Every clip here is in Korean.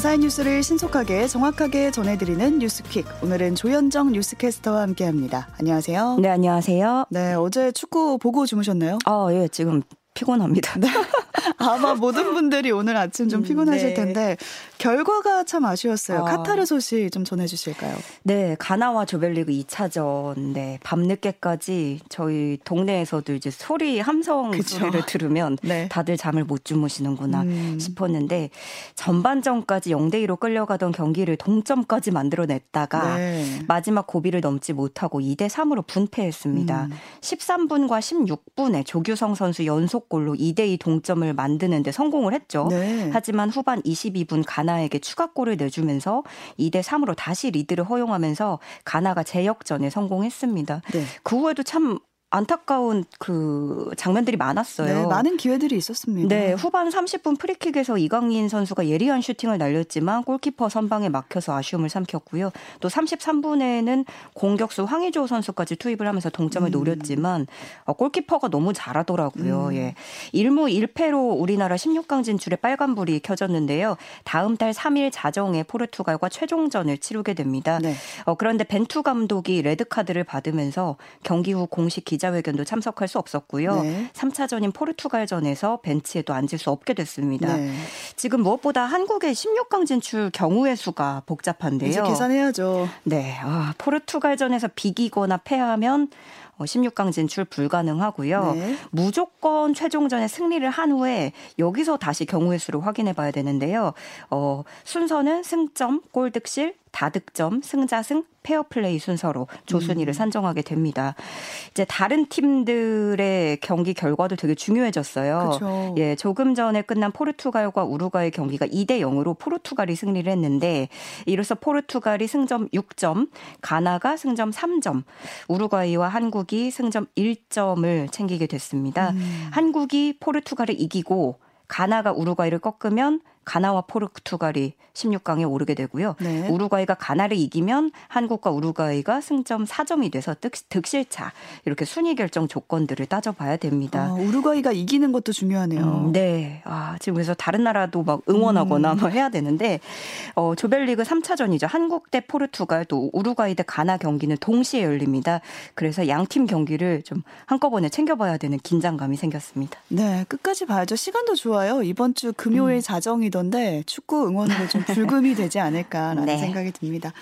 감사의 뉴스를 신속하게 정확하게 전해드리는 뉴스퀵. 오늘은 조현정 뉴스캐스터와 함께합니다. 안녕하세요. 네, 안녕하세요. 네, 어제 축구 보고 주무셨나요? 아, 예, 지금 피곤합니다. 네. 아마 모든 분들이 오늘 아침 좀 음, 피곤하실 네. 텐데 결과가 참 아쉬웠어요. 아. 카타르 소식 좀 전해주실까요? 네, 가나와 조별리그 2차전. 네, 밤늦게까지 저희 동네에서도 이제 소리 함성 그쵸. 소리를 들으면 네. 다들 잠을 못 주무시는구나 음. 싶었는데 전반전까지 0대 2로 끌려가던 경기를 동점까지 만들어냈다가 네. 마지막 고비를 넘지 못하고 2대 3으로 분패했습니다. 음. 13분과 16분에 조규성 선수 연속 골로 2대 2 동점을 만드는데 성공을 했죠. 네. 하지만 후반 22분 가나에게 추가골을 내주면서 2대 3으로 다시 리드를 허용하면서 가나가 재역전에 성공했습니다. 네. 그 후에도 참 안타까운 그 장면들이 많았어요. 네, 많은 기회들이 있었습니다. 네, 후반 30분 프리킥에서 이강인 선수가 예리한 슈팅을 날렸지만 골키퍼 선방에 막혀서 아쉬움을 삼켰고요. 또 33분에는 공격수 황의조 선수까지 투입을 하면서 동점을 음. 노렸지만 어, 골키퍼가 너무 잘하더라고요. 음. 예. 1무 1패로 우리나라 16강 진출에 빨간불이 켜졌는데요. 다음 달 3일 자정에 포르투갈과 최종전을 치르게 됩니다. 네. 어, 그런데 벤투 감독이 레드카드를 받으면서 경기 후 공식 기 기자회견도 참석할 수 없었고요. 네. 3차전인 포르투갈전에서 벤치에도 앉을 수 없게 됐습니다. 네. 지금 무엇보다 한국의 16강 진출 경우의 수가 복잡한데요. 이제 계산해야죠. 네. 아, 포르투갈전에서 비기거나 패하면 16강 어, 진출 불가능하고요. 네. 무조건 최종전에 승리를 한 후에 여기서 다시 경우의 수를 확인해 봐야 되는데요. 어, 순서는 승점, 골득실, 다득점, 승자승, 페어플레이 순서로 조순위를 음. 산정하게 됩니다. 이제 다른 팀들의 경기 결과도 되게 중요해졌어요. 그쵸. 예, 조금 전에 끝난 포르투갈과 우루과이 경기가 2대 0으로 포르투갈이 승리를 했는데 이로써 포르투갈이 승점 6점, 가나가 승점 3점, 우루과이와 한국이 승점 1점을 챙기게 됐습니다. 음. 한국이 포르투갈을 이기고 가나가 우루과이를 꺾으면 가나와 포르투갈이 16강에 오르게 되고요. 네. 우루과이가 가나를 이기면 한국과 우루과이가 승점 4점이 돼서 득, 실차 이렇게 순위 결정 조건들을 따져봐야 됩니다. 아, 우루과이가 이기는 것도 중요하네요. 음, 네. 아, 지금 그래서 다른 나라도 막 응원하거나 음. 뭐 해야 되는데 어, 조별리그 3차전이죠. 한국 대 포르투갈 또 우루과이 대 가나 경기는 동시에 열립니다. 그래서 양팀 경기를 좀 한꺼번에 챙겨봐야 되는 긴장감이 생겼습니다. 네, 끝까지 봐야죠. 시간도 좋아요. 이번 주 금요일 음. 자정이던 그런데 축구 응원으로 좀 불금이 되지 않을까라는 네. 생각이 듭니다.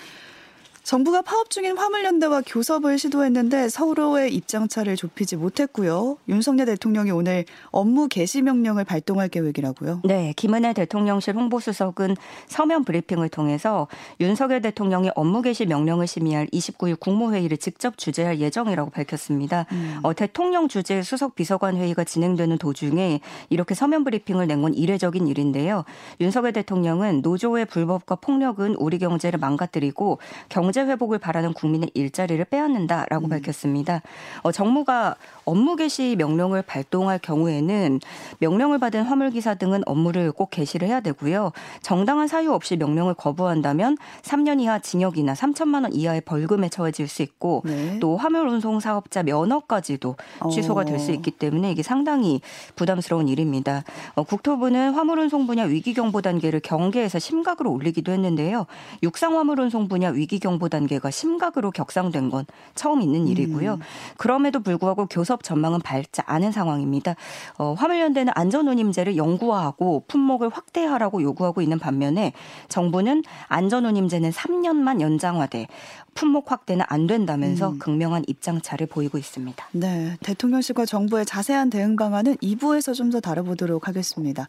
정부가 파업 중인 화물연대와 교섭을 시도했는데 서로의 입장차를 좁히지 못했고요. 윤석열 대통령이 오늘 업무 개시 명령을 발동할 계획이라고요. 네, 김은혜 대통령실 홍보수석은 서면 브리핑을 통해서 윤석열 대통령이 업무 개시 명령을 심의할 29일 국무회의를 직접 주재할 예정이라고 밝혔습니다. 음. 어, 대통령 주재 수석 비서관 회의가 진행되는 도중에 이렇게 서면 브리핑을 낸 건 이례적인 일인데요. 윤석열 대통령은 노조의 불법과 폭력은 우리 경제를 망가뜨리고 경제 경제 회복을 바라는 국민의 일자리를 빼앗는다라고 음. 밝혔습니다. 어, 정무가 업무 개시 명령을 발동할 경우에는 명령을 받은 화물기사 등은 업무를 꼭 개시를 해야 되고요. 정당한 사유 없이 명령을 거부한다면 3년 이하 징역이나 3천만 원 이하의 벌금에 처해질 수 있고 네. 또 화물 운송 사업자 면허까지도 취소가 될 수 있기 때문에 이게 상당히 부담스러운 일입니다. 어, 국토부는 화물 운송 분야 위기 경보 단계를 경계에서 심각으로 올리기도 했는데요. 육상 화물 운송 분야 위기 경보 단계가 심각으로 격상된 건 처음 있는 일이고요. 음. 그럼에도 불구하고 교섭 전망은 밝지 않은 상황입니다. 어, 화물연대는 안전운임제를 영구화하고 품목을 확대하라고 요구하고 있는 반면에 정부는 안전운임제는 3년만 연장화돼 품목 확대는 안 된다면서 음. 극명한 입장차를 보이고 있습니다. 네, 대통령실과 정부의 자세한 대응 방안은 2부에서 좀 더 다뤄보도록 하겠습니다.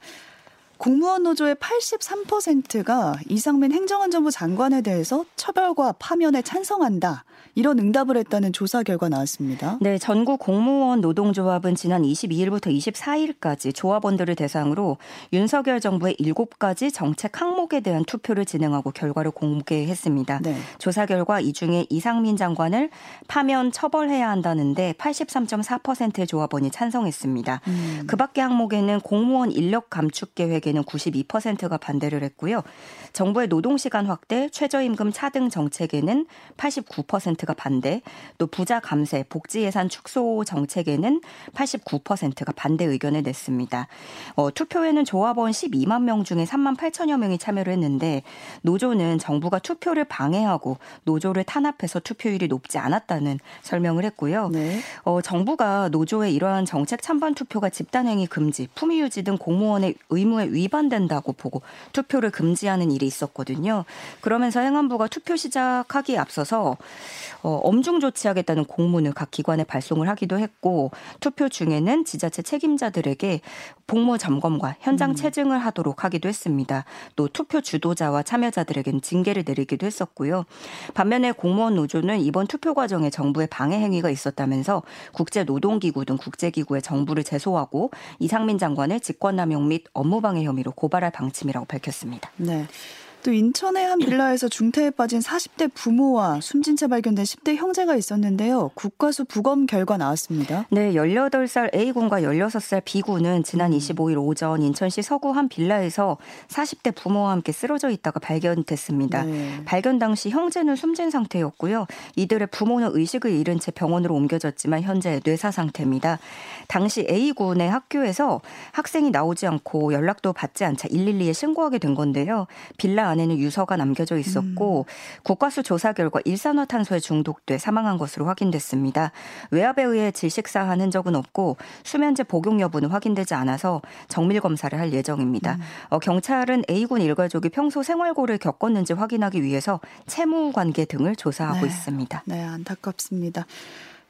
공무원 노조의 83%가 이상민 행정안전부 장관에 대해서 처벌과 파면에 찬성한다. 이런 응답을 했다는 조사 결과 나왔습니다. 네, 전국 공무원 노동조합은 지난 22일부터 24일까지 조합원들을 대상으로 윤석열 정부의 7가지 정책 항목에 대한 투표를 진행하고 결과를 공개했습니다. 네. 조사 결과 이 중에 이상민 장관을 파면 처벌해야 한다는데 83.4%의 조합원이 찬성했습니다. 음. 그 밖의 항목에는 공무원 인력 감축 계획에 정책에는 92%가 반대를 했고요. 정부의 노동시간 확대, 최저임금 차등 정책에는 89%가 반대, 또 부자 감세, 복지 예산 축소 정책에는 89%가 반대 의견을 냈습니다. 어, 투표에는 조합원 12만 명 중에 3만 8천여 명이 참여를 했는데 노조는 정부가 투표를 방해하고 노조를 탄압해서 투표율이 높지 않았다는 설명을 했고요. 네. 어, 정부가 노조의 이러한 정책 찬반 투표가 집단행위 금지, 품위 유지 등 공무원의 의무에 위반된다고 보고 투표를 금지하는 일이 있었거든요. 그러면서 행안부가 투표 시작하기에 앞서서 어, 엄중 조치하겠다는 공문을 각 기관에 발송을 하기도 했고 투표 중에는 지자체 책임자들에게 복무 점검과 현장 음. 체증을 하도록 하기도 했습니다. 또 투표 주도자와 참여자들에게는 징계를 내리기도 했었고요. 반면에 공무원 노조는 이번 투표 과정에 정부의 방해 행위가 있었다면서 국제 노동기구 등 국제기구에 정부를 제소하고 이상민 장관을 직권남용 및 업무방해 혐의로 고발할 방침이라고 밝혔습니다. 네. 또 인천의 한 빌라에서 중태에 빠진 40대 부모와 숨진 채 발견된 10대 형제가 있었는데요. 국과수 부검 결과 나왔습니다. 네, 18살 A군과 16살 B군은 지난 25일 음. 오전 인천시 서구 한 빌라에서 40대 부모와 함께 쓰러져 있다가 발견됐습니다. 네. 발견 당시 형제는 숨진 상태였고요. 이들의 부모는 의식을 잃은 채 병원으로 옮겨졌지만 현재 뇌사 상태입니다. 당시 A군의 학교에서 학생이 나오지 않고 연락도 받지 않자 112에 신고하게 된 건데요. 빌라 안에는 유서가 남겨져 있었고 음. 국과수 조사 결과 일산화탄소에 중독돼 사망한 것으로 확인됐습니다. 외압에 의해 질식사한 흔적은 없고 수면제 복용 여부는 확인되지 않아서 정밀 검사를 할 예정입니다. 음. 어, 경찰은 A군 일가족이 평소 생활고를 겪었는지 확인하기 위해서 채무 관계 등을 조사하고 네. 있습니다. 네, 안타깝습니다.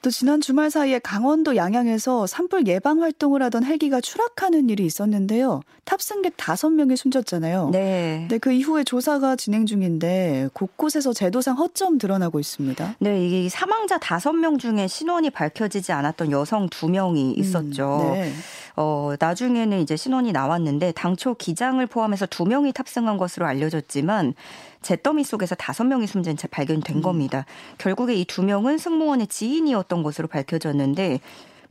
또 지난 주말 사이에 강원도 양양에서 산불 예방 활동을 하던 헬기가 추락하는 일이 있었는데요. 탑승객 5명이 숨졌잖아요. 네. 네, 그 이후에 조사가 진행 중인데 곳곳에서 제도상 허점 드러나고 있습니다. 네, 이게 사망자 5명 중에 신원이 밝혀지지 않았던 여성 2명이 있었죠. 음, 네. 어, 나중에는 이제 신원이 나왔는데 당초 기장을 포함해서 2명이 탑승한 것으로 알려졌지만 잿더미 속에서 다섯 명이 숨진 채 발견된 음. 겁니다. 결국에 이 두 명은 승무원의 지인이었던 것으로 밝혀졌는데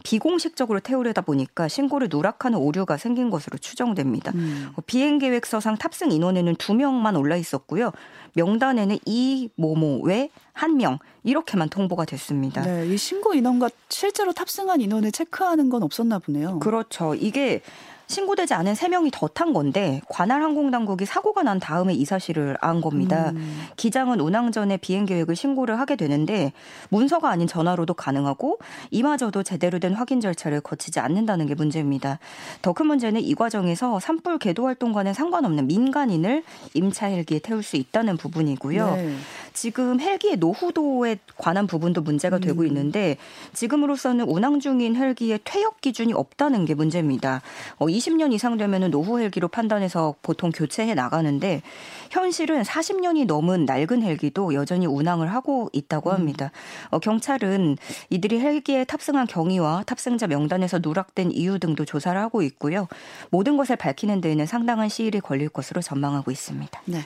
비공식적으로 태우려다 보니까 신고를 누락하는 오류가 생긴 것으로 추정됩니다. 음. 어, 비행 계획서상 탑승 인원에는 두 명만 올라 있었고요. 명단에는 이 모모 외 한 명 이렇게만 통보가 됐습니다. 네, 이 신고 인원과 실제로 탑승한 인원을 체크하는 건 없었나 보네요. 그렇죠. 이게 신고되지 않은 3명이 더 탄 건데 관할 항공당국이 사고가 난 다음에 이 사실을 안 겁니다. 음. 기장은 운항 전에 비행 계획을 신고를 하게 되는데 문서가 아닌 전화로도 가능하고 이마저도 제대로 된 확인 절차를 거치지 않는다는 게 문제입니다. 더 큰 문제는 이 과정에서 산불 계도 활동과는 상관없는 민간인을 임차 헬기에 태울 수 있다는 부분이고요. 네. 지금 헬기의 노후도에 관한 부분도 문제가 음. 되고 있는데 지금으로서는 운항 중인 헬기의 퇴역 기준이 없다는 게 문제입니다. 어, 20년 이상 되면 노후 헬기로 판단해서 보통 교체해 나가는데 현실은 40년이 넘은 낡은 헬기도 여전히 운항을 하고 있다고 음. 합니다. 어, 경찰은 이들이 헬기에 탑승한 경위와 탑승자 명단에서 누락된 이유 등도 조사를 하고 있고요. 모든 것을 밝히는 데에는 상당한 시일이 걸릴 것으로 전망하고 있습니다. 네.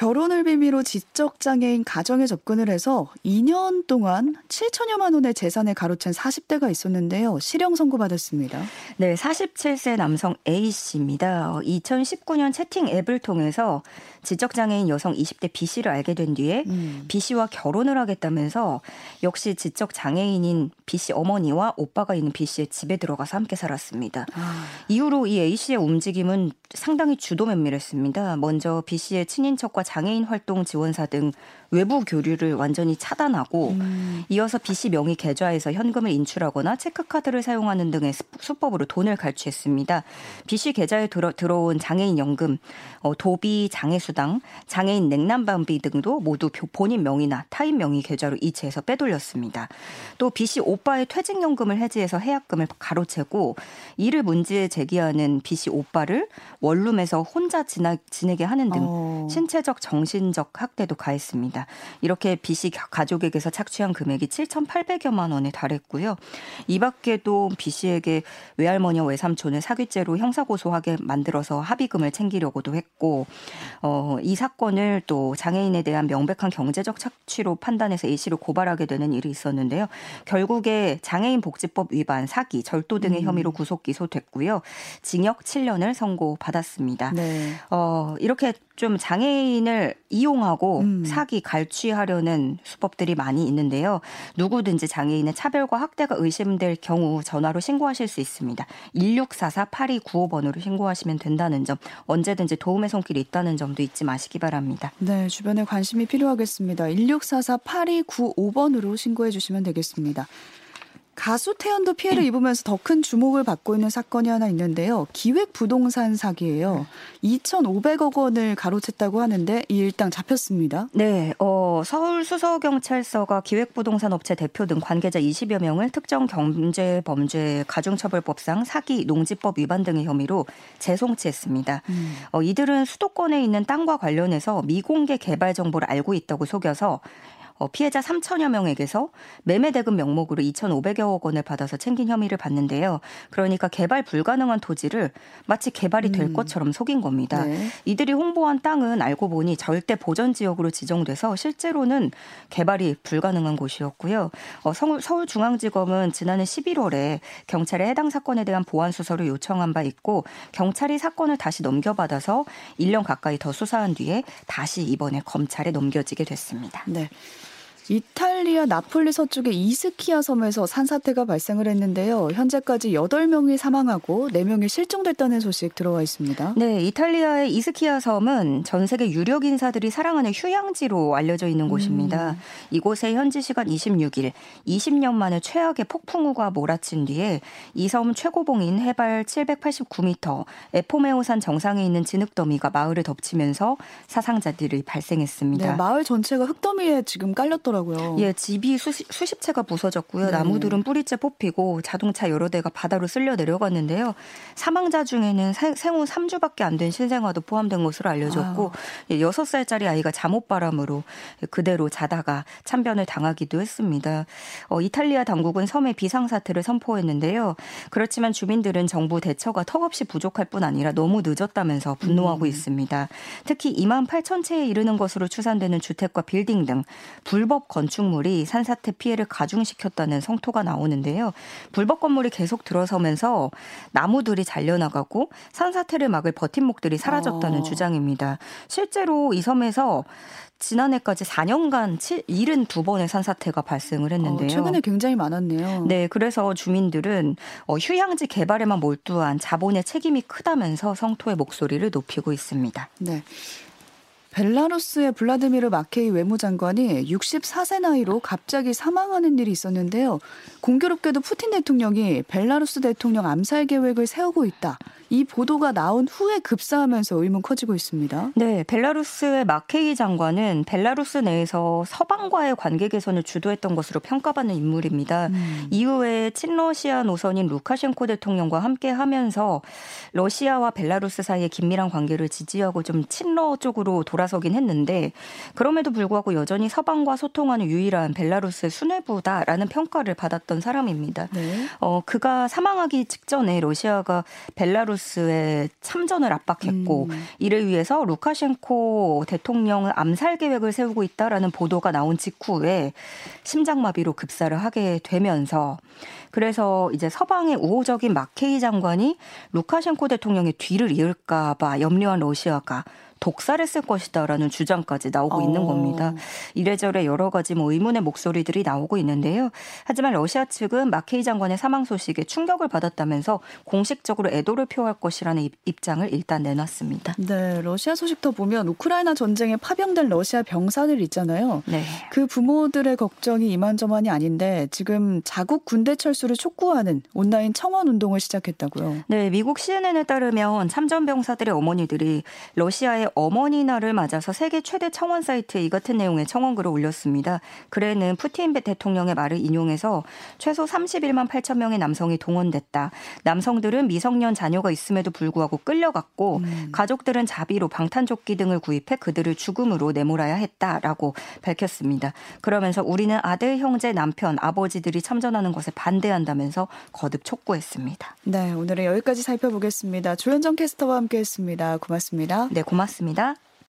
결혼을 빌미로 지적장애인 가정에 접근을 해서 2년 동안 7천여만 원의 재산을 가로챈 40대가 있었는데요. 실형 선고받았습니다. 네, 47세 남성 A씨입니다. 2019년 채팅 앱을 통해서 지적장애인 여성 20대 B씨를 알게 된 뒤에 음. B씨와 결혼을 하겠다면서 역시 지적장애인인 B씨 어머니와 오빠가 있는 B씨의 집에 들어가서 함께 살았습니다. 아. 이후로 이 A씨의 움직임은 상당히 주도 면밀했습니다. 먼저 B씨의 친인척과 장애인 활동 지원사 등 외부 교류를 완전히 차단하고 음. 이어서 B씨 명의 계좌에서 현금을 인출하거나 체크카드를 사용하는 등의 수법으로 돈을 갈취했습니다. B씨 계좌에 들어, 들어온 장애인 연금, 어, 도비, 장애수당, 장애인 냉난방비 등도 모두 본인 명의나 타인 명의 계좌로 이체해서 빼돌렸습니다. 또 B씨 오빠의 퇴직연금을 해지해서 해약금을 가로채고 이를 문제 제기하는 B씨 오빠를 원룸에서 혼자 지나, 지내게 하는 등 어. 신체적 정신적 학대도 가했습니다. 이렇게 B 씨 가족에게서 착취한 금액이 7,800여만 원에 달했고요. 이 밖에도 B 씨에게 외할머니와 외삼촌을 사기죄로 형사고소하게 만들어서 합의금을 챙기려고도 했고 어, 이 사건을 또 장애인에 대한 명백한 경제적 착취로 판단해서 A 씨를 고발하게 되는 일이 있었는데요. 결국에 장애인 복지법 위반, 사기, 절도 등의 음. 혐의로 구속 기소됐고요. 징역 7년을 선고받았습니다. 네. 어, 이렇게 좀 장애인을 이용하고 음. 사기 갈취하려는 수법들이 많이 있는데요. 누구든지 장애인의 차별과 학대가 의심될 경우 전화로 신고하실 수 있습니다. 1644-8295번으로 신고하시면 된다는 점, 언제든지 도움의 손길이 있다는 점도 잊지 마시기 바랍니다. 네, 주변에 관심이 필요하겠습니다. 1644-8295번으로 신고해 주시면 되겠습니다. 가수 태연도 피해를 입으면서 더 큰 주목을 받고 있는 사건이 하나 있는데요. 기획 부동산 사기예요. 2,500억 원을 가로챘다고 하는데 이 일당 잡혔습니다. 네, 어, 서울 수서 경찰서가 기획 부동산 업체 대표 등 관계자 20여 명을 특정 경제 범죄 가중처벌법상 사기, 농지법 위반 등의 혐의로 재송치했습니다. 음. 어, 이들은 수도권에 있는 땅과 관련해서 미공개 개발 정보를 알고 있다고 속여서 어, 피해자 3천여 명에게서 매매 대금 명목으로 2,500여억 원을 받아서 챙긴 혐의를 받는데요. 그러니까 개발 불가능한 토지를 마치 개발이 될 음. 것처럼 속인 겁니다. 네. 이들이 홍보한 땅은 알고 보니 절대 보전 지역으로 지정돼서 실제로는 개발이 불가능한 곳이었고요. 어, 서울중앙지검은 지난해 11월에 경찰에 해당 사건에 대한 보안 수사를 요청한 바 있고 경찰이 사건을 다시 넘겨받아서 1년 가까이 더 수사한 뒤에 다시 이번에 검찰에 넘겨지게 됐습니다. 네. 이탈리아 나폴리 서쪽의 이스키아 섬에서 산사태가 발생을 했는데요. 현재까지 8명이 사망하고 4명이 실종됐다는 소식 들어와 있습니다. 네, 이탈리아의 이스키아 섬은 전 세계 유력 인사들이 사랑하는 휴양지로 알려져 있는 음. 곳입니다. 이곳에 현지 시간 26일 20년 만에 최악의 폭풍우가 몰아친 뒤에 이 섬 최고봉인 해발 789m 에포메오산 정상에 있는 진흙더미가 마을을 덮치면서 사상자들이 발생했습니다. 네, 마을 전체가 흙더미에 지금 깔렸더라고요. 하더라고요. 예, 집이 수십, 수십 채가 부서졌고요. 네. 나무들은 뿌리째 뽑히고 자동차 여러 대가 바다로 쓸려 내려갔는데요. 사망자 중에는 생후 3주밖에 안 된 신생아도 포함된 것으로 알려졌고 예, 6살짜리 아이가 잠옷바람으로 그대로 자다가 참변을 당하기도 했습니다. 어, 이탈리아 당국은 섬에 비상사태를 선포했는데요. 그렇지만 주민들은 정부 대처가 턱없이 부족할 뿐 아니라 너무 늦었다면서 분노하고 음. 있습니다. 특히 2만 8천 채에 이르는 것으로 추산되는 주택과 빌딩 등 불법 건축물이 산사태 피해를 가중시켰다는 성토가 나오는데요. 불법 건물이 계속 들어서면서 나무들이 잘려나가고 산사태를 막을 버팀목들이 사라졌다는 어. 주장입니다. 실제로 이 섬에서 지난해까지 4년간 72번의 산사태가 발생을 했는데요. 어, 최근에 굉장히 많았네요. 네, 그래서 주민들은 어, 휴양지 개발에만 몰두한 자본의 책임이 크다면서 성토의 목소리를 높이고 있습니다. 네. 벨라루스의 블라드미르 마케이 외무장관이 64세 나이로 갑자기 사망하는 일이 있었는데요. 공교롭게도 푸틴 대통령이 벨라루스 대통령 암살 계획을 세우고 있다. 이 보도가 나온 후에 급사하면서 의문 커지고 있습니다. 네, 벨라루스의 마케이 장관은 벨라루스 내에서 서방과의 관계 개선을 주도했던 것으로 평가받는 인물입니다. 음. 이후에 친러시아 노선인 루카셴코 대통령과 함께 하면서 러시아와 벨라루스 사이의 긴밀한 관계를 지지하고 좀 친러 쪽으로 돌아서긴 했는데 그럼에도 불구하고 여전히 서방과 소통하는 유일한 벨라루스의 수뇌부다라는 평가를 받았던 사람입니다. 네. 어, 그가 사망하기 직전에 러시아가 벨라루스 벨라루스의 참전을 압박했고 음. 이를 위해서 루카셴코 대통령을 암살 계획을 세우고 있다라는 보도가 나온 직후에 심장마비로 급사를 하게 되면서 그래서 이제 서방의 우호적인 마케이 장관이 루카셴코 대통령의 뒤를 이을까봐 염려한 러시아가 독살했을 것이다라는 주장까지 나오고 어. 있는 겁니다. 이래저래 여러 가지 뭐 의문의 목소리들이 나오고 있는데요. 하지만 러시아 측은 마케이 장관의 사망 소식에 충격을 받았다면서 공식적으로 애도를 표할 것이라는 입장을 일단 내놨습니다. 네, 러시아 소식터 보면 우크라이나 전쟁에 파병된 러시아 병사들 있잖아요. 네. 그 부모들의 걱정이 이만저만이 아닌데 지금 자국 군대 철수를 촉구하는 온라인 청원 운동을 시작했다고요. 네, 미국 CNN에 따르면 참전 병사들의 어머니들이 러시아의 어머니 날을 맞아서 세계 최대 청원 사이트에 이 같은 내용의 청원글을 올렸습니다. 글에는 푸틴 대통령의 말을 인용해서 최소 31만 8천 명의 남성이 동원됐다. 남성들은 미성년 자녀가 있음에도 불구하고 끌려갔고 음. 가족들은 자비로 방탄조끼 등을 구입해 그들을 죽음으로 내몰아야 했다라고 밝혔습니다. 그러면서 우리는 아들, 형제, 남편, 아버지들이 참전하는 것에 반대한다면서 거듭 촉구했습니다. 네, 오늘은 여기까지 살펴보겠습니다. 조현정 캐스터와 함께했습니다. 고맙습니다. 네, 고맙습니다.